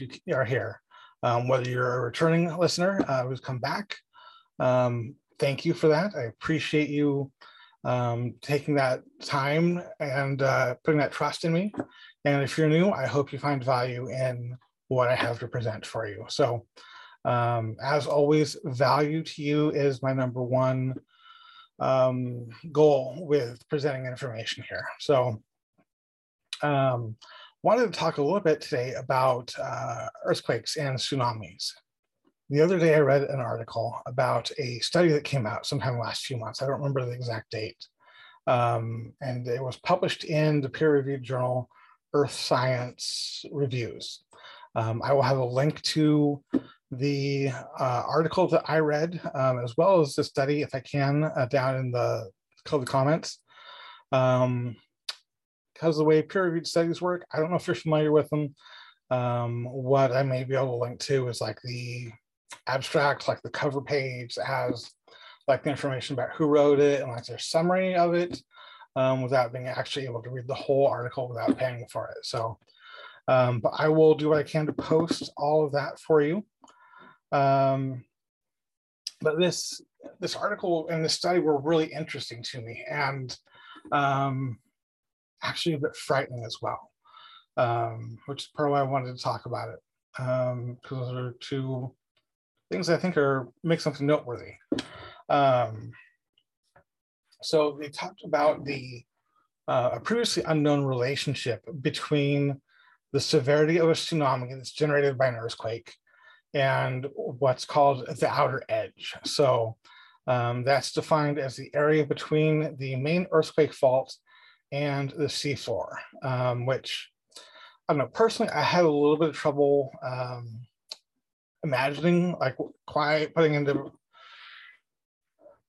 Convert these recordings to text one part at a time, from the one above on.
you are here. Um, whether you're a returning listener uh, who's come back, um, thank you for that. I appreciate you um, taking that time and uh, putting that trust in me. And if you're new, I hope you find value in what I have to present for you. So, um, as always, value to you is my number one um, goal with presenting information here. So, um, wanted to talk a little bit today about uh, earthquakes and tsunamis. The other day, I read an article about a study that came out sometime last few months. I don't remember the exact date. Um, and it was published in the peer reviewed journal Earth Science Reviews. Um, I will have a link to the uh, article that I read, um, as well as the study, if I can, uh, down in the, comments. Um, because the way peer-reviewed studies work, I don't know if you're familiar with them. Um, what I may be able to link to is like the abstract, like the cover page has like the information about who wrote it and like their summary of it um, without being actually able to read the whole article without paying for it. So, um, but I will do what I can to post all of that for you. Um, but this this article and this study were really interesting to me and um, actually a bit frightening as well, um, which is part why I wanted to talk about it because um, those are two things I think are make something noteworthy. Um, so they talked about the uh, a previously unknown relationship between the severity of a tsunami that's generated by an earthquake and what's called the outer wedge. So um, that's defined as the area between the main earthquake fault and the seafloor, um, which I don't know, personally, I had a little bit of trouble um, imagining, like quite putting into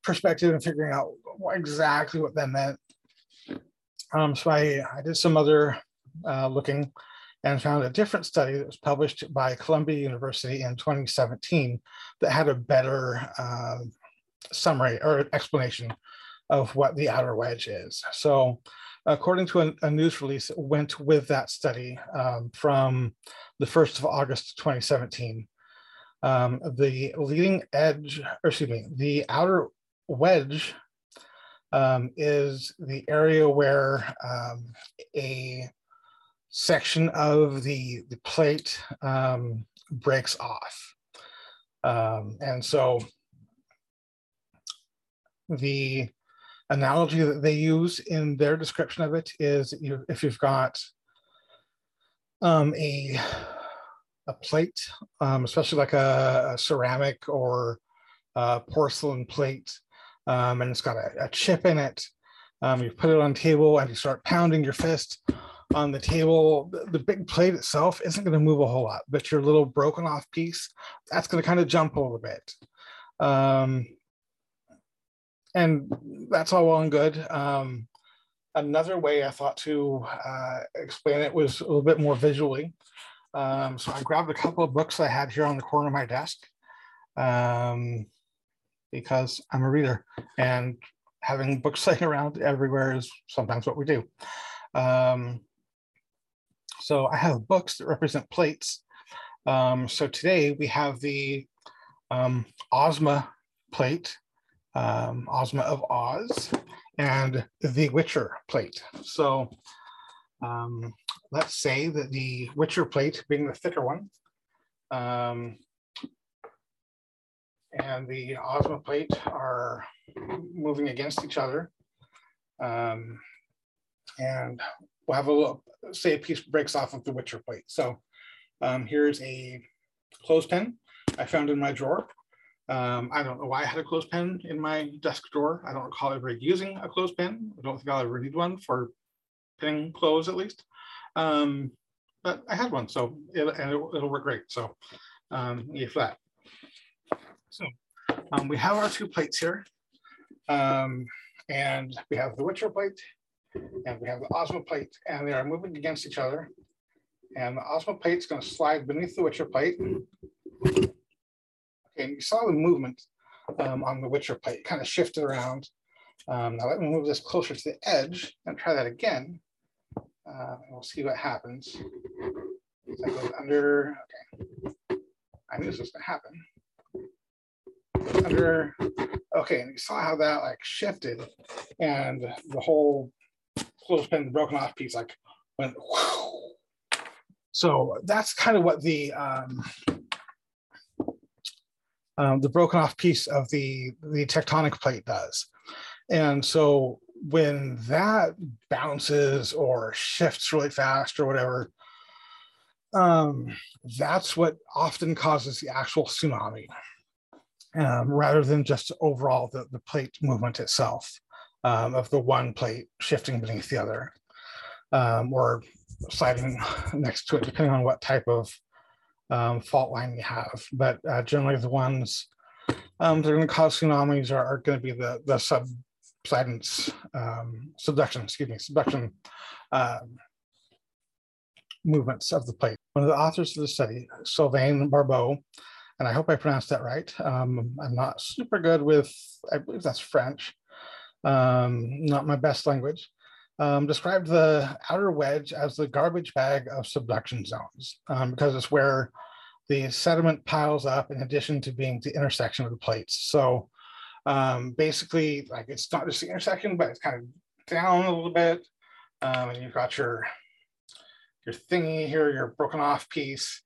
perspective and figuring out exactly what that meant. Um, so I, I did some other uh, looking and found a different study that was published by Columbia University in 2017 that had a better uh, summary or explanation of what the outer wedge is. So according to a, a news release went with that study um, from the 1st of August 2017, um, the leading edge, or excuse me, the outer wedge um, is the area where um, a section of the, the plate um, breaks off. Um, and so the analogy that they use in their description of it is you, if you've got um, a, a plate, um, especially like a, a ceramic or a porcelain plate, um, and it's got a, a chip in it. Um, you put it on table and you start pounding your fist on the table. The, the big plate itself isn't going to move a whole lot, but your little broken off piece, that's going to kind of jump a little bit. And that's all well and good. Um, another way I thought to uh, explain it was a little bit more visually. Um, so I grabbed a couple of books I had here on the corner of my desk. Um, because I'm a reader and having books laying around everywhere is sometimes what we do. Um, so I have books that represent plates. Um, so today we have the um, Ozma plate, um, Ozma of Oz, and the Witcher plate. So um, let's say that the Witcher plate, being the thicker one, um, and the Ozma plate are moving against each other. Um, and we'll have a little, say a piece breaks off of the Witcher plate. So um, here's a clothespin I found in my drawer. Um, I don't know why I had a clothespin in my desk drawer. I don't recall ever using a clothespin. I don't think I'll ever need one for pinning clothes at least. Um, but I had one, so it, and it'll, it'll work great. So um, if that. So um, we have our two plates here. Um, and we have the Witcher plate and we have the Ozma plate and they are moving against each other. And the Ozma plate is going to slide beneath the Witcher plate. Okay, and you saw the movement um, on the Witcher plate kind of shifted around. Um, now let me move this closer to the edge and try that again. Uh, we'll see what happens. that goes under, okay. I knew this was gonna happen. Under, okay, and you saw how that like shifted and the whole clothespin broken off piece like went whew. so that's kind of what the um, um, the broken off piece of the the tectonic plate does. And so when that bounces or shifts really fast or whatever um, that's what often causes the actual tsunami um, rather than just overall the, the plate movement itself um, of the one plate shifting beneath the other um, or sliding next to it, depending on what type of um, fault line you have. But uh, generally, the ones um, that are going to cause tsunamis are, are going to be the, the subsidence, um, subduction, excuse me, subduction um, movements of the plate. One of the authors of the study, Sylvain Barbot, and I hope I pronounced that right. Um, I'm not super good with, I believe that's French, um, not my best language, um, described the outer wedge as the garbage bag of subduction zones um, because it's where the sediment piles up in addition to being the intersection of the plates. So um, basically, like it's not just the intersection, but it's kind of down a little bit. Um, and you've got your your thingy here, your broken off piece,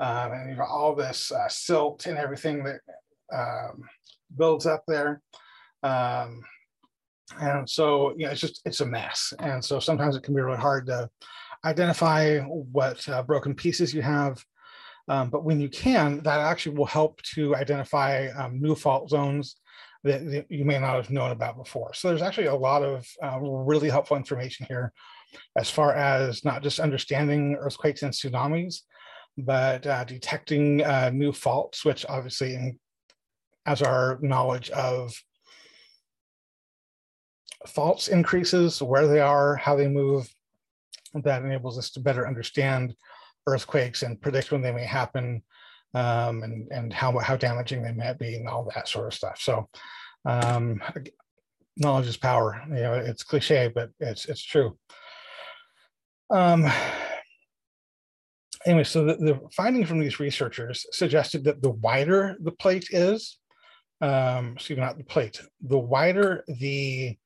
um, and you've got all this uh, silt and everything that um, builds up there. And so, you know, it's just, it's a mess. And so sometimes it can be really hard to identify what uh, broken pieces you have. Um, but when you can, that actually will help to identify um, new fault zones that, that, you may not have known about before. So there's actually a lot of uh, really helpful information here as far as not just understanding earthquakes and tsunamis, but uh, detecting uh, new faults, which obviously as our knowledge of faults increases, where they are, how they move. That enables us to better understand earthquakes and predict when they may happen um, and, and how, how damaging they might be and all that sort of stuff. So um, knowledge is power. You know, it's cliche, but it's, it's true. Um, anyway, so the, the finding from these researchers suggested that the wider the plate is, um, excuse me, not the plate, the wider the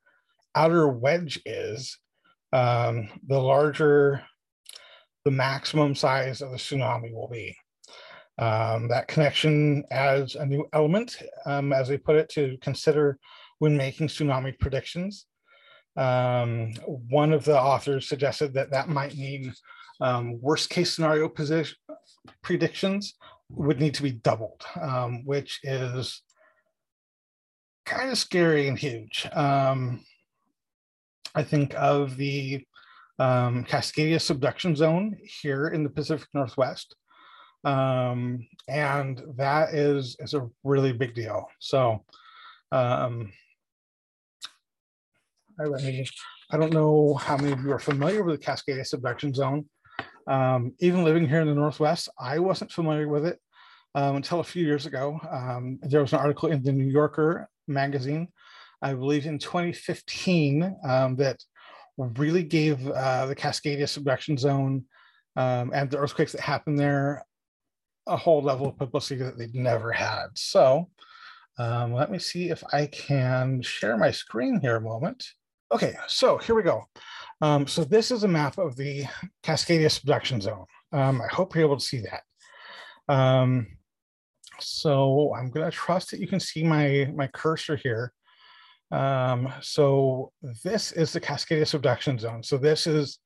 outer wedge is, um, the larger the maximum size of the tsunami will be. Um, that connection adds a new element, um, as they put it, to consider when making tsunami predictions. Um, one of the authors suggested that that might mean um, worst case scenario position, predictions would need to be doubled, um, which is kind of scary and huge. Um, I think of the um, Cascadia subduction zone here in the Pacific Northwest. Um, and that is, is a really big deal. So um, I, I don't know how many of you are familiar with the Cascadia subduction zone. Um, even living here in the Northwest, I wasn't familiar with it um, until a few years ago. Um, there was an article in the New Yorker magazine, I believe in 2015, um, that really gave uh, the Cascadia subduction zone um, and the earthquakes that happened there a whole level of publicity that they'd never had. So um, let me see if I can share my screen here a moment. Okay, so here we go. Um, so this is a map of the Cascadia subduction zone. Um, I hope you're able to see that. Um, so I'm to trust that you can see my, my cursor here. Um, so this is the Cascadia subduction zone. So this is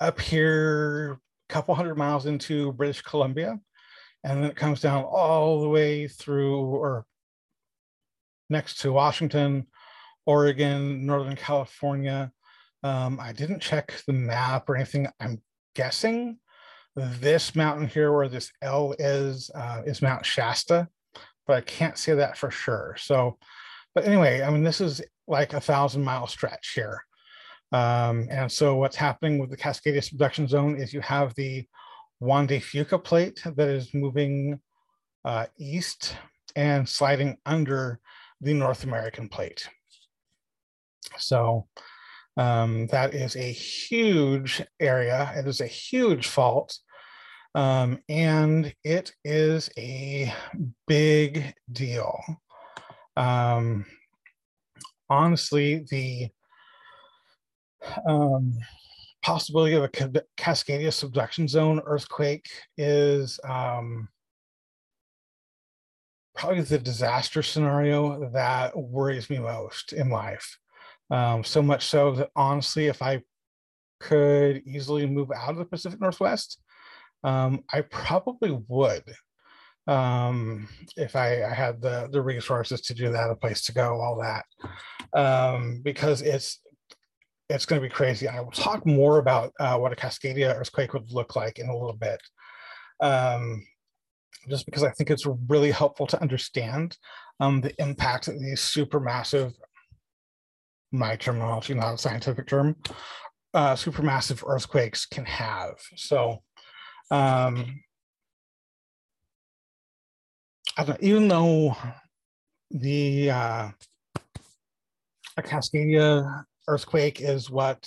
up here a couple hundred miles into British Columbia. And then it comes down all the way through or next to Washington, Oregon, Northern California. Um, I didn't check the map or anything. I'm guessing this mountain here where this L is, uh, is Mount Shasta, but I can't say that for sure. So but anyway, I mean, this is like a thousand mile stretch here. Um, and so what's happening with the Cascadia subduction zone is you have the Juan de Fuca plate that is moving uh, east and sliding under the North American plate. So um, that is a huge area. It is a huge fault. Um, and it is a big deal. Um, honestly, the um, possibility of a Cascadia subduction zone earthquake is um, probably the disaster scenario that worries me most in life. Um, so much so that honestly, if I could easily move out of the Pacific Northwest, um, I probably would um, if I, I, had the the resources to do that, a place to go, all that, um, because it's it's going to be crazy. I will talk more about uh, what a Cascadia earthquake would look like in a little bit, um, just because I think it's really helpful to understand um, the impact that these supermassive, my terminology, not a scientific term, uh, supermassive earthquakes can have. So. Um, I don't, even though the uh, Cascadia earthquake is what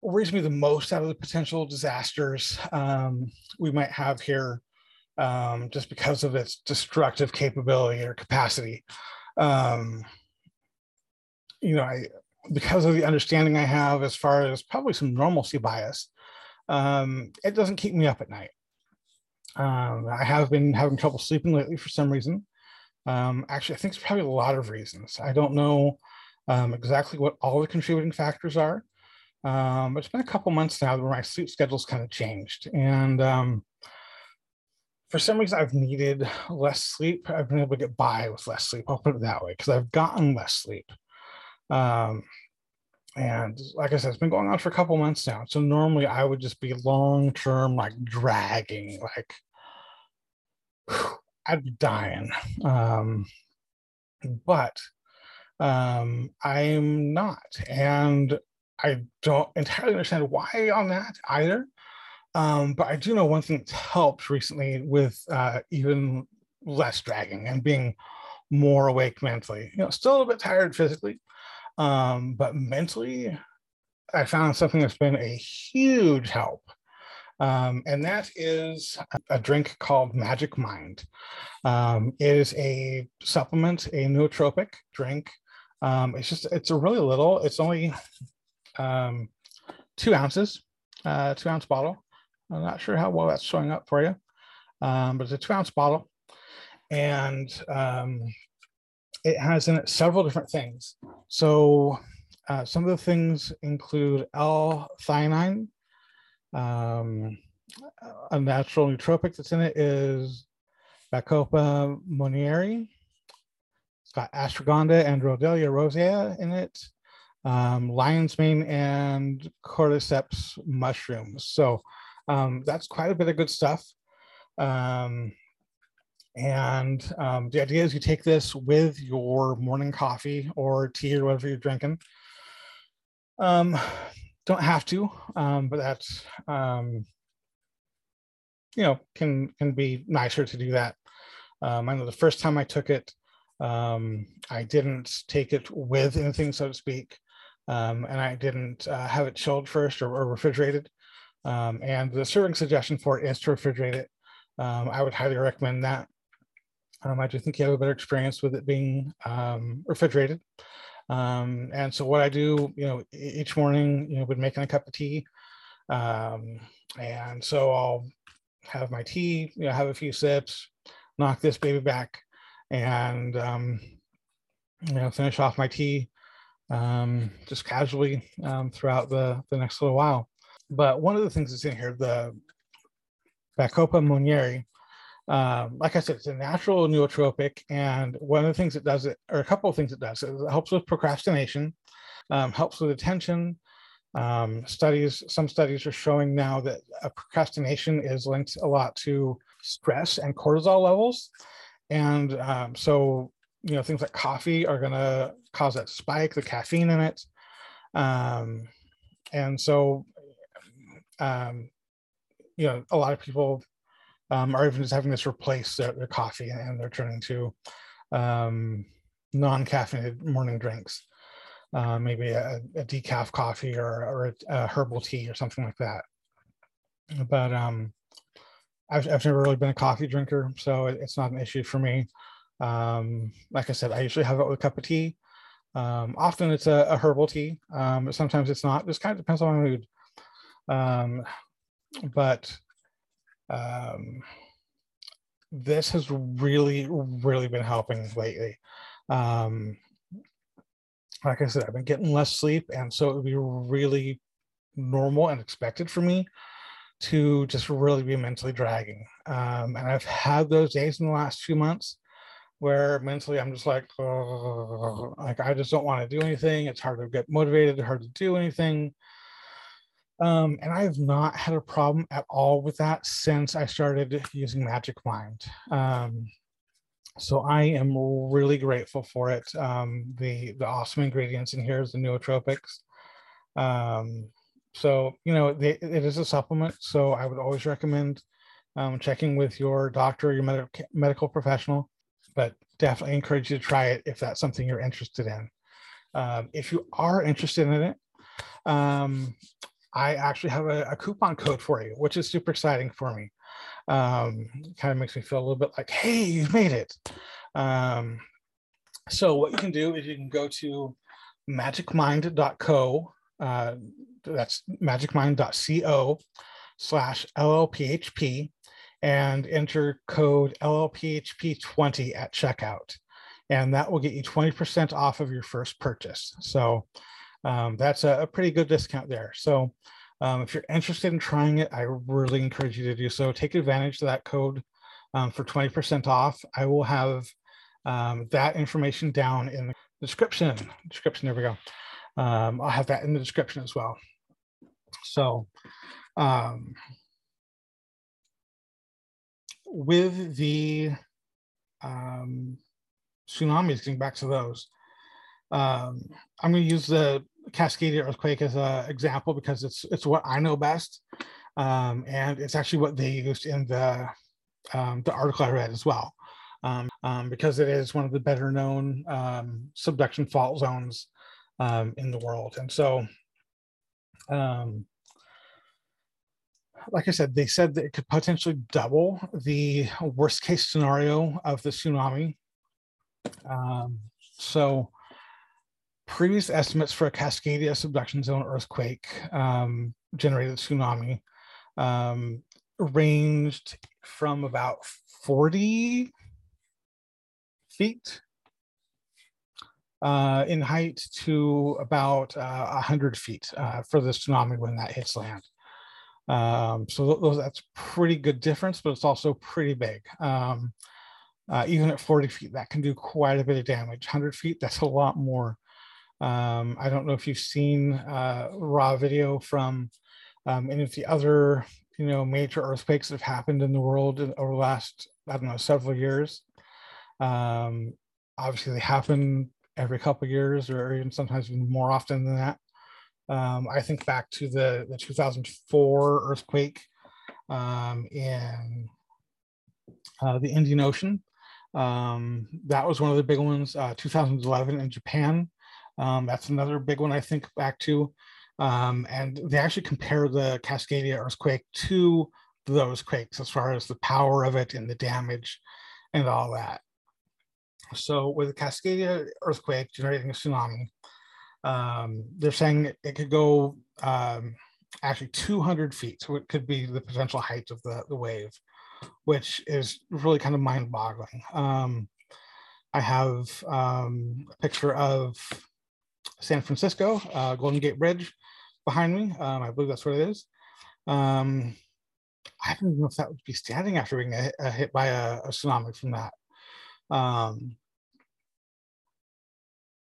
worries me the most out of the potential disasters um, we might have here, um, just because of its destructive capability or capacity. Um, you know, I because of the understanding I have as far as probably some normalcy bias, um, it doesn't keep me up at night. Um, I have been having trouble sleeping lately for some reason. Um, actually, I think it's probably a lot of reasons. I don't know um, exactly what all the contributing factors are. Um, it's been a couple months now where my sleep schedule's kind of changed. And um, for some reason, I've needed less sleep. I've been able to get by with less sleep. I'll put it that way because I've gotten less sleep. And like I said, it's been going on for a couple months now. So normally I would just be long term, like dragging, like whew, I'd be dying. Um, but um, I'm not, and I don't entirely understand why on that either. Um, but I do know one thing that's helped recently with uh, even less dragging and being more awake mentally. You know, still a little bit tired physically, um, but mentally, I found something that's been a huge help. Um, and that is a drink called Magic Mind. Um, it is a supplement, a nootropic drink. Um, it's just, it's a really little, it's only um, two ounces, uh, two ounce bottle. I'm not sure how well that's showing up for you, um, but it's a two ounce bottle. And um, it has in it several different things. So uh, some of the things include L-theanine. Um, a natural nootropic that's in it is Bacopa monnieri. It's got ashwagandha and Rhodiola rosea in it, um, lion's mane and cordyceps mushrooms. So um, that's quite a bit of good stuff. Um, and um, the idea is you take this with your morning coffee or tea or whatever you're drinking. Um, don't have to, um, but that's um, you know can can be nicer to do that. Um, I know the first time I took it, um, I didn't take it with anything, so to speak, and I didn't uh, have it chilled first or, or refrigerated. And the serving suggestion for it is to refrigerate it. I would highly recommend that. Um, I do think you have a better experience with it being um, refrigerated. Um, and so what I do, you know, each morning, you know, would making a cup of tea. Um, and so I'll have my tea, you know, have a few sips, knock this baby back and, um, you know, finish off my tea um, just casually throughout the, the next little while. But one of the things that's in here, the Bacopa monnieri, um, like I said, it's a natural nootropic, and one of the things it does, it, or a couple of things it does, it helps with procrastination, um, helps with attention. Um, studies, some studies are showing now that procrastination is linked a lot to stress and cortisol levels, and um, so you know things like coffee are going to cause that spike, the caffeine in it, um, and so um, you know a lot of people um, or even just having this replace their, their coffee and they're turning to um, non-caffeinated morning drinks. Uh, maybe a, a, decaf coffee or, or a, a, herbal tea or something like that. but um, I've, I've never really been a coffee drinker, so it, it's not an issue for me. Um, like I said, I usually have it with a cup of tea. Um, often it's a, a herbal tea, um, but sometimes it's not. Just kind of depends on my mood. Um, but um, this has really, really been helping lately. Um, like I said, I've been getting less sleep, and so it would be really normal and expected for me to just really be mentally dragging. Um, and I've had those days in the last few months where mentally I'm just like, like I just don't want to do anything. It's hard to get motivated, hard to do anything. Um, and I have not had a problem at all with that since I started using Magic Mind. Um, so I am really grateful for it. Um, the the awesome ingredients in here is the nootropics. Um, so you know they, it is a supplement. So I would always recommend um, checking with your doctor, your med- medical professional, but definitely encourage you to try it if that's something you're interested in. Um, if you are interested in it, um, I actually have a, a, coupon code for you, which is super exciting for me. Um, kind of makes me feel a little bit like, hey, you've made it. Um, so what you can do is you can go to magicmind.co. Uh, that's magicmind.co slash LLPHP and enter code LLPHP20 at checkout. And that will get you 20% off of your first purchase. So um, that's a, a, pretty good discount there. So um, if you're interested in trying it, I really encourage you to do so. Take advantage of that code um, for 20% off. I will have um, that information down in the description. Description, there we go. Um, I'll have that in the description as well. So um, with the tsunamis, getting back to those, um, I'm going to use the Cascadia earthquake as an example because it's it's what I know best, um, and it's actually what they used in the um, the article I read as well, um, um because it is one of the better known um, subduction fault zones in the world, and so. like I said, they said that it could potentially double the worst case scenario of the tsunami. so, previous estimates for a Cascadia subduction zone earthquake um, generated tsunami um, ranged from about 40 feet uh, in height to about uh, 100 feet uh, for the tsunami when that hits land. Um, so those, that's pretty good difference, but it's also pretty big. Um, uh, even at 40 feet, that can do quite a bit of damage. 100 feet, that's a lot more. Um, I don't know if you've seen uh, raw video from um, any of the other, you know, major earthquakes that have happened in the world over the last, I don't know, several years. Um, obviously, they happen every couple years, or even sometimes even more often than that. Um, I think back to the the 2004 earthquake um, in uh, the Indian Ocean. Um, that was one of the big ones. Uh, 2011 in Japan um, that's another big one I think back to. Um, and they actually compare the Cascadia earthquake to those quakes as far as the power of it and the damage and all that. So with the Cascadia earthquake generating a tsunami, um, they're saying it could go um, actually 200 feet. So it could be the potential height of the, the wave, which is really kind of mind boggling. Um, I have um, a picture of San Francisco, uh, Golden Gate Bridge behind me. Um, I believe that's what it is. Um, I don't know if that would be standing after being a, a hit by a, a, tsunami from that. Um,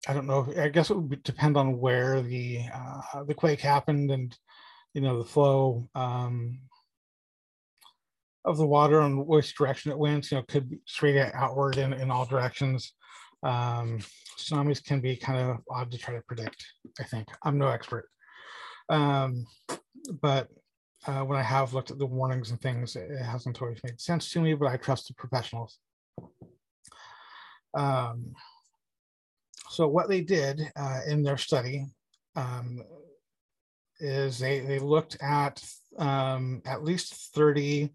I don't know. I guess it would depend on where the uh, the quake happened and you know the flow um, of the water and which direction it went. You know, could be straight outward in, in all directions. Um, tsunamis can be kind of odd to try to predict, I think. I'm no expert. Um, but uh, when I have looked at the warnings and things, it hasn't always made sense to me, but I trust the professionals. Um, so what they did uh, in their study um, is they, they looked at um, at least 30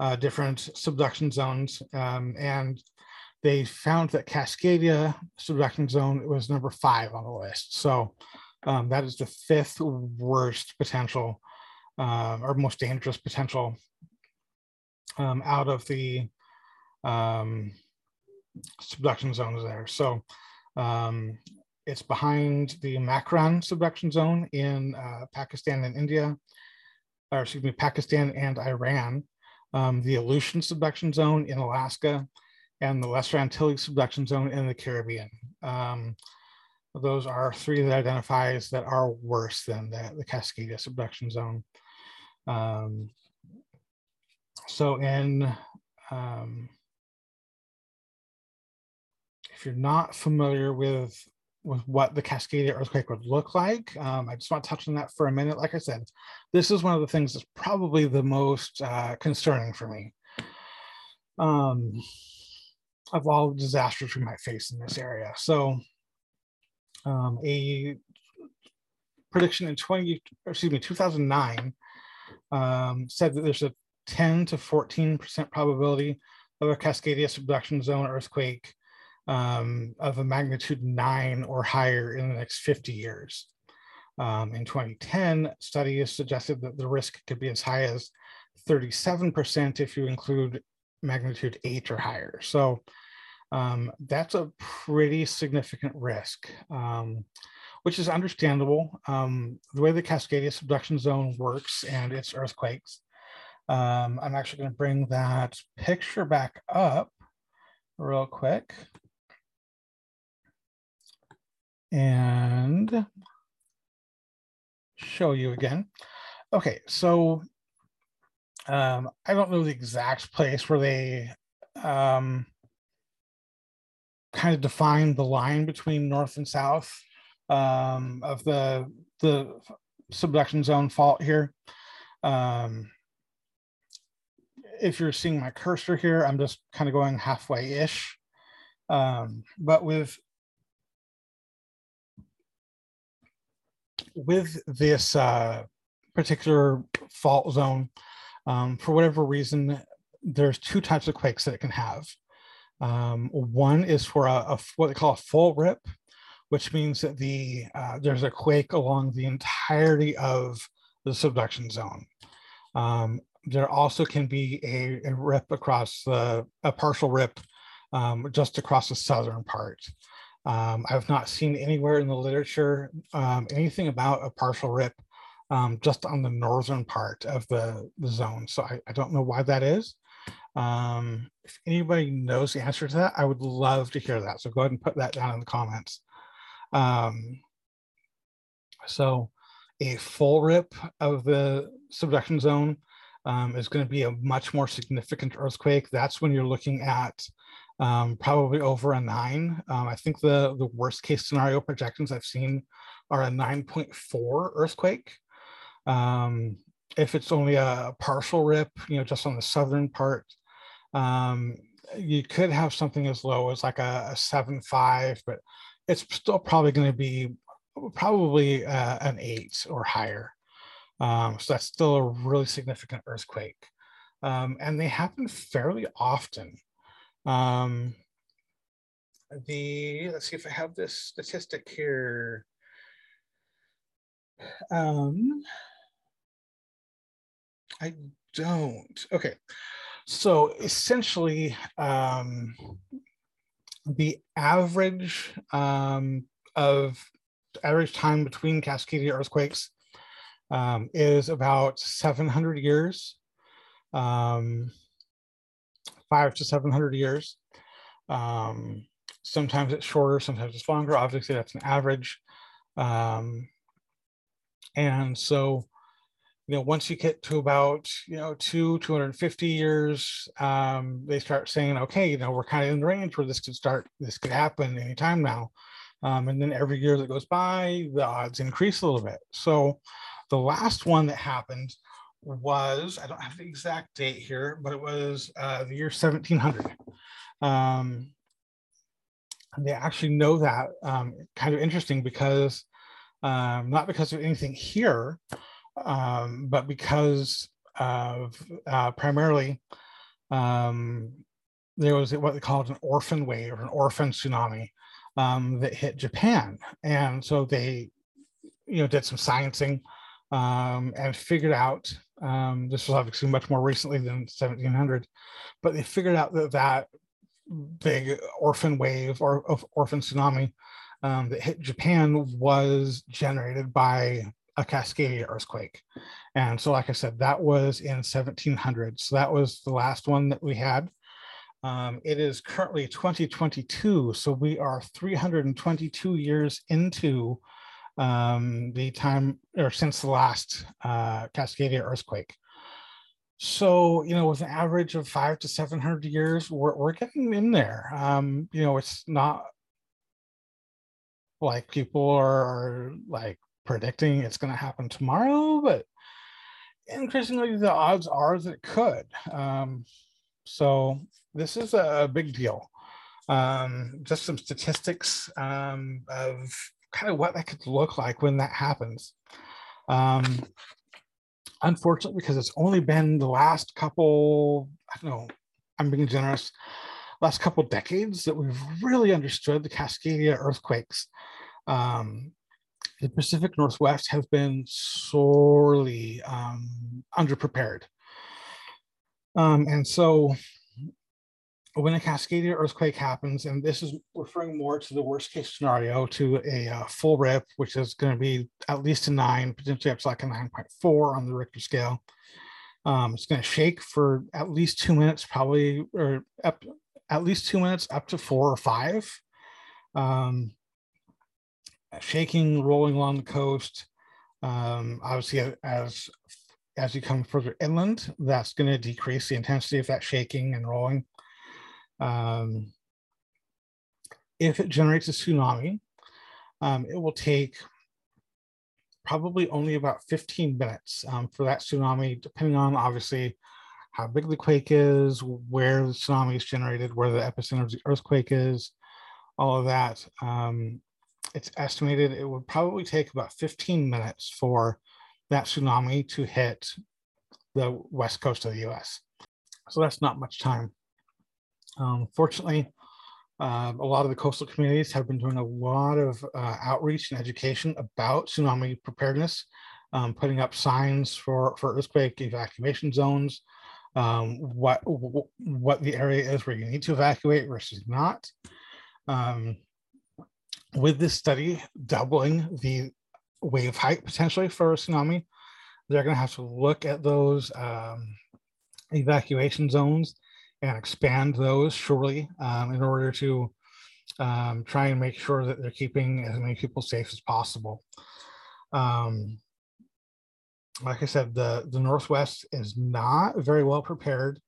uh, different subduction zones um, and they found that Cascadia subduction zone was number five on the list. So um, that is the fifth worst potential uh, or most dangerous potential um, out of the um, subduction zones there. So um, it's behind the Makran subduction zone in uh, Pakistan and India, or excuse me, Pakistan and Iran, um, the Aleutian subduction zone in Alaska, and the Lesser Antilles subduction zone in the Caribbean. Um, those are three that identifies that are worse than the, the Cascadia subduction zone. Um, so in um, if you're not familiar with with what the Cascadia earthquake would look like, um, I just want to touch on that for a minute. Like I said, this is one of the things that's probably the most uh, concerning for me. Um, of all the disasters we might face in this area. So um, a prediction in 20, excuse me, 2009 um, said that there's a 10 to 14% probability of a Cascadia subduction zone earthquake um, of a magnitude nine or higher in the next 50 years. Um, in 2010, studies suggested that the risk could be as high as 37% if you include magnitude eight or higher. So um, that's a pretty significant risk, um, which is understandable. Um, the way the Cascadia subduction zone works and its earthquakes, um, I'm actually going to bring that picture back up real quick. And show you again. Okay, so um, I don't know the exact place where they um, kind of define the line between north and south um, of the the subduction zone fault here. Um, if you're seeing my cursor here, I'm just kind of going halfway-ish. Um, but with with this uh, particular fault zone, um, for whatever reason, there's two types of quakes that it can have. Um, one is for a, a, what they call a full rip, which means that the uh, there's a quake along the entirety of the subduction zone. Um, there also can be a, a, rip across the a partial rip um, just across the southern part. Um, I've not seen anywhere in the literature um, anything about a partial rip um, just on the northern part of the, the zone. So I, I don't know why that is. Um, if anybody knows the answer to that, I would love to hear that. So go ahead and put that down in the comments. Um, so a full rip of the subduction zone um, is going to be a much more significant earthquake. That's when you're looking at um, probably over a nine. Um, I think the, the worst case scenario projections I've seen are a 9.4 earthquake. Um, if it's only a partial rip, you know, just on the southern part, um, you could have something as low as like a, a seven five, but it's still probably going to be probably uh, an eight or higher. Um, so that's still a really significant earthquake. Um, and they happen fairly often. Um, the let's see if I have this statistic here. Um, I don't. Okay, so essentially, um, the average um, of average time between Cascadia earthquakes um, is about 700 years, um, five to 700 years. Um, sometimes it's shorter, sometimes it's longer. Obviously, that's an average. Um, and so you know, once you get to about, you know, two, 250 years, um, they start saying, okay, you know, we're kind of in the range where this could start, this could happen anytime now. Um, and then every year that goes by, the odds increase a little bit. So the last one that happened was, I don't have the exact date here, but it was uh, the year 1700. Um, they actually know that um, kind of interesting because um, not because of anything here, um, but because of uh, primarily um, there was what they called an orphan wave or an orphan tsunami um, that hit Japan, and so they, you know, did some sciencing um, and figured out. Um, this was obviously much more recently than 1700, but they figured out that that big orphan wave or orphan tsunami um, that hit Japan was generated by a Cascadia earthquake. And so, like I said, that was in 1700. So that was the last one that we had. Um, it is currently 2022, so we are 322 years into um, the time or since the last uh, Cascadia earthquake. So, you know, with an average of five to 700 years, we're, we're getting in there. Um, you know, it's not like people are like predicting it's going to happen tomorrow, but increasingly the odds are that it could. Um, so this is a big deal. Um, just some statistics um, of kind of what that could look like when that happens. Um, unfortunately, because it's only been the last couple, I don't know, I'm being generous, last couple decades that we've really understood the Cascadia earthquakes. Um, the Pacific Northwest has been sorely um, underprepared. Um, and so when a Cascadia earthquake happens, and this is referring more to the worst case scenario, to a uh, full rip, which is going to be at least a nine, potentially up to like a 9.4 on the Richter scale. Um, it's going to shake for at least two minutes, probably, or up, at least two minutes, up to four or five. Um, shaking, rolling along the coast. Um, obviously, as as you come further inland, that's going to decrease the intensity of that shaking and rolling. Um, if it generates a tsunami, um, it will take probably only about 15 minutes um, for that tsunami, depending on obviously how big the quake is, where the tsunami is generated, where the epicenter of the earthquake is, all of that. Um, it's estimated it would probably take about 15 minutes for that tsunami to hit the west coast of the US. So that's not much time. Um, fortunately, uh, a lot of the coastal communities have been doing a lot of uh, outreach and education about tsunami preparedness, um, putting up signs for, for earthquake evacuation zones, um, what, what the area is where you need to evacuate versus not. Um, with this study doubling the wave height potentially for a tsunami, they're going to have to look at those um, evacuation zones and expand those surely um, in order to um, try and make sure that they're keeping as many people safe as possible. Um, like I said, the, the Northwest is not very well prepared.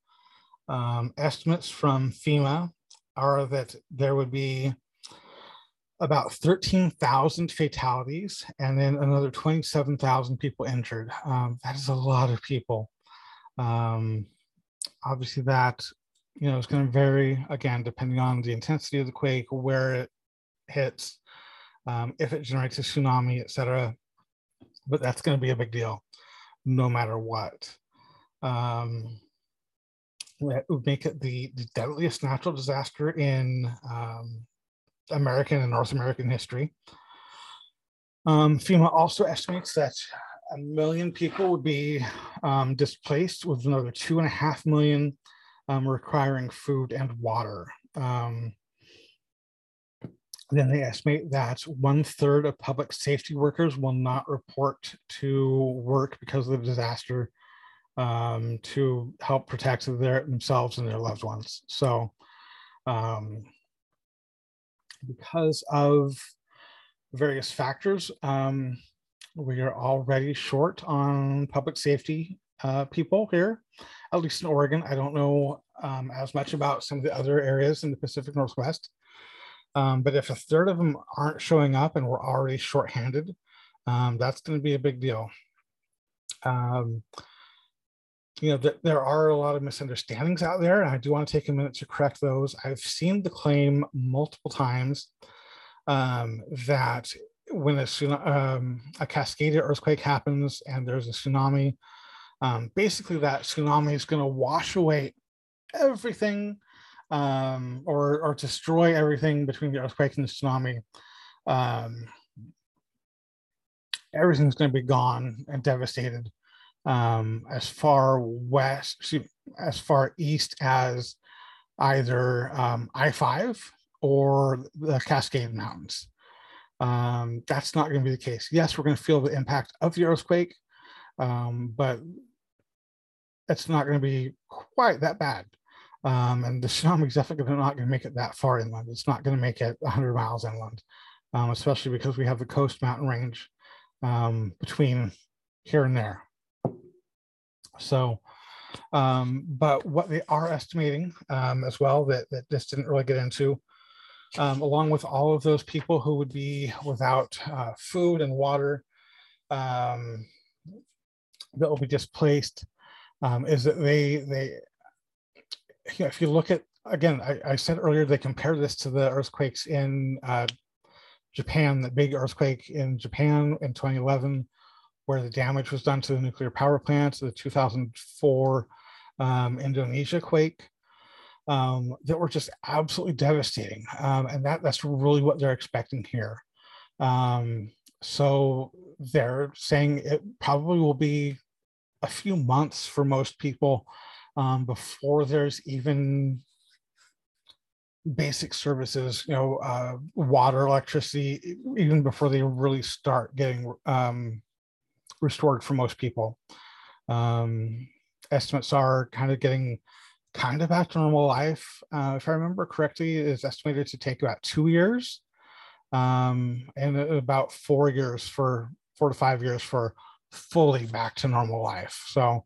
Um, estimates from FEMA are that there would be about 13,000 fatalities and then another 27,000 people injured. Um, that is a lot of people. Um, obviously, that you know is going to vary again depending on the intensity of the quake, where it hits, um, if it generates a tsunami, etc. But that's going to be a big deal, no matter what. Um, it would make it the, the deadliest natural disaster in um, American and North American history. Um, FEMA also estimates that a million people would be um, displaced, with another two and a half million um, requiring food and water. Um, then they estimate that one third of public safety workers will not report to work because of the disaster um, to help protect their themselves and their loved ones. So um, because of various factors, um, we are already short on public safety uh, people here, at least in Oregon. I don't know um, as much about some of the other areas in the Pacific Northwest. Um, but if a third of them aren't showing up and we're already shorthanded, um, that's going to be a big deal. Um, you know, th- there are a lot of misunderstandings out there, and I do want to take a minute to correct those. I've seen the claim multiple times um, that when a, um, a Cascadia earthquake happens and there's a tsunami, um, basically that tsunami is going to wash away everything um, or, or destroy everything between the earthquake and the tsunami. Um, everything's going to be gone and devastated um, as far west, as far east as either um, I 5 or the Cascade Mountains. Um, that's not going to be the case. Yes, we're going to feel the impact of the earthquake, um, but it's not going to be quite that bad. Um, and the tsunami is definitely not going to make it that far inland. It's not going to make it 100 miles inland, um, especially because we have the coast mountain range between here and there. So, um, but what they are estimating um, as well that, that this didn't really get into, um, along with all of those people who would be without uh, food and water um, that will be displaced, um, is that they, they you know, if you look at, again, I, I, said earlier, they compare this to the earthquakes in uh, Japan, the big earthquake in Japan in 2011, where the damage was done to the nuclear power plants, the 2004 um, Indonesia quake, um, that were just absolutely devastating. Um, and that, that's really what they're expecting here. Um, so they're saying it probably will be a few months for most people um, before there's even basic services, you know, uh, water, electricity, even before they really start getting um, restored for most people. Um, estimates are kind of getting kind of back to normal life. Uh, if I remember correctly, is estimated to take about two years um, and about four years for four to five years for fully back to normal life. So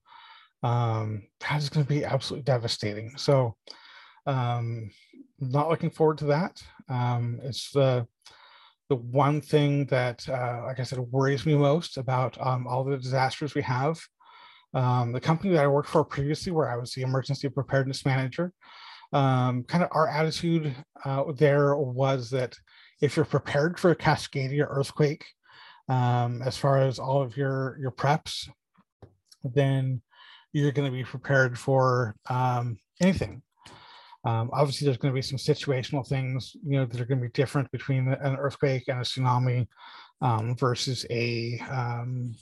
um, that is going to be absolutely devastating. So um, not looking forward to that. Um, it's the the one thing that, uh, like I said, worries me most about um, all the disasters we have. Um, the company that I worked for previously, where I was the emergency preparedness manager, um, kind of our attitude uh, there was that if you're prepared for a Cascadia earthquake, um, as far as all of your your preps, then you're going to be prepared for um, anything. Um, obviously, there's going to be some situational things, you know, that are going to be different between an earthquake and a tsunami um, versus a um,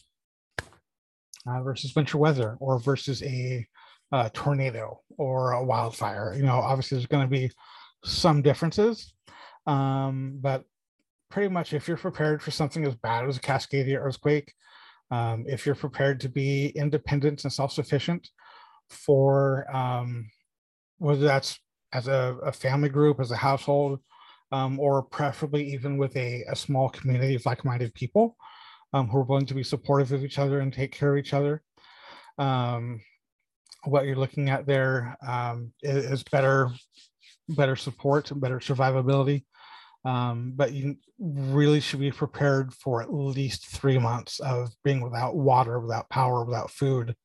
uh, versus winter weather or versus a uh, tornado or a wildfire. You know, obviously, there's going to be some differences, um, but pretty much if you're prepared for something as bad as a Cascadia earthquake, um, if you're prepared to be independent and self-sufficient for um, whether that's as a, a family group, as a household, um, or preferably even with a, a small community of like-minded people um, who are willing to be supportive of each other and take care of each other. Um, what you're looking at there um, is, is, better, better support, better survivability. Um, but you really should be prepared for at least three months of being without water, without power, without food.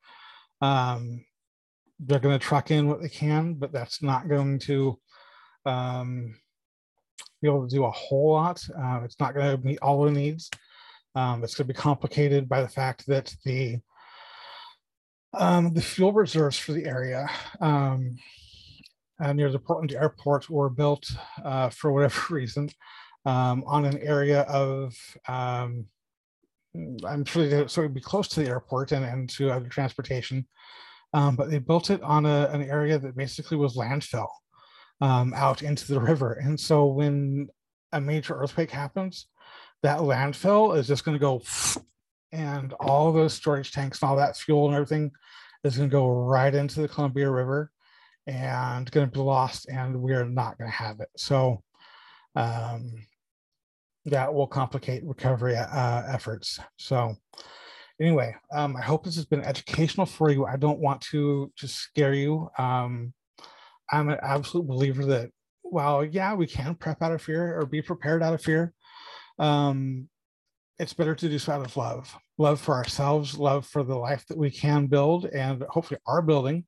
Um, they're going to truck in what they can, but that's not going to um, be able to do a whole lot. Uh, it's not going to meet all the needs. Um, it's going to be complicated by the fact that the um, the fuel reserves for the area um, uh, near the Portland airport were built uh, for whatever reason um, on an area of um, I'm sure they so it'd be close to the airport and, and to other transportation um, but they built it on a, an area that basically was landfill um, out into the river. And so when a major earthquake happens, that landfill is just going to go and all those storage tanks and all that fuel and everything is going to go right into the Columbia River and going to be lost, and we're not going to have it. So um, that will complicate recovery uh, efforts. So anyway, um, I hope this has been educational for you. I don't want to just scare you. Um, I'm an absolute believer that, while, yeah, we can prep out of fear or be prepared out of fear. Um, it's better to do so out of love love for ourselves, love for the life that we can build and hopefully are building,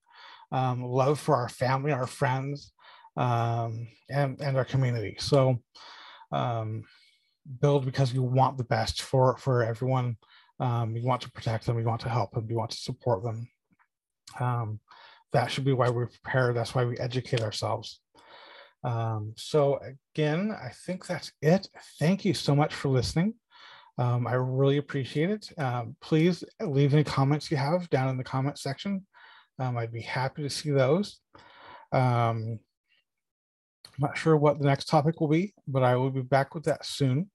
um, love for our family, our friends, um, and, and our community. So, um, build because you want the best for for everyone. Um, you want to protect them. We want to help them. We want to support them. Um, that should be why we prepare. That's why we educate ourselves. Um, so again, I think that's it. Thank you so much for listening. Um, I really appreciate it. Um, please leave any comments you have down in the comment section. Um, I'd be happy to see those. Um, I'm not sure what the next topic will be, but I will be back with that soon.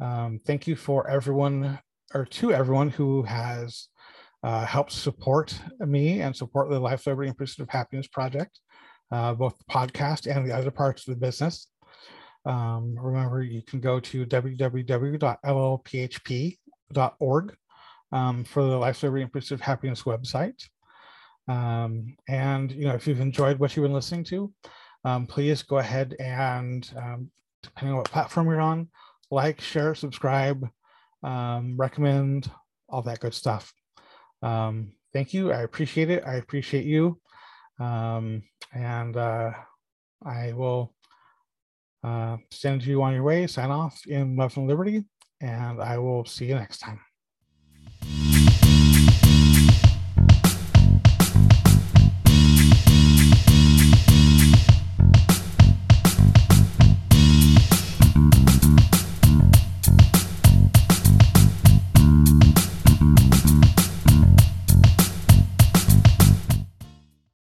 Um, thank you for everyone or to everyone who has uh, helped support me and support the Life, Liberty, and Pursuit of Happiness project, uh, both the podcast and the other parts of the business. Um, remember, you can go to www.llphp.org um, for the Life, Liberty, and Pursuit of Happiness website. Um, and you know, if you've enjoyed what you've been listening to, um, please go ahead and, um, depending on what platform you're on, like, share, subscribe, um, recommend, all that good stuff. Um, thank you. I appreciate it. I appreciate you. Um, and uh, I will uh, send you on your way, sign off in love and liberty, and I will see you next time.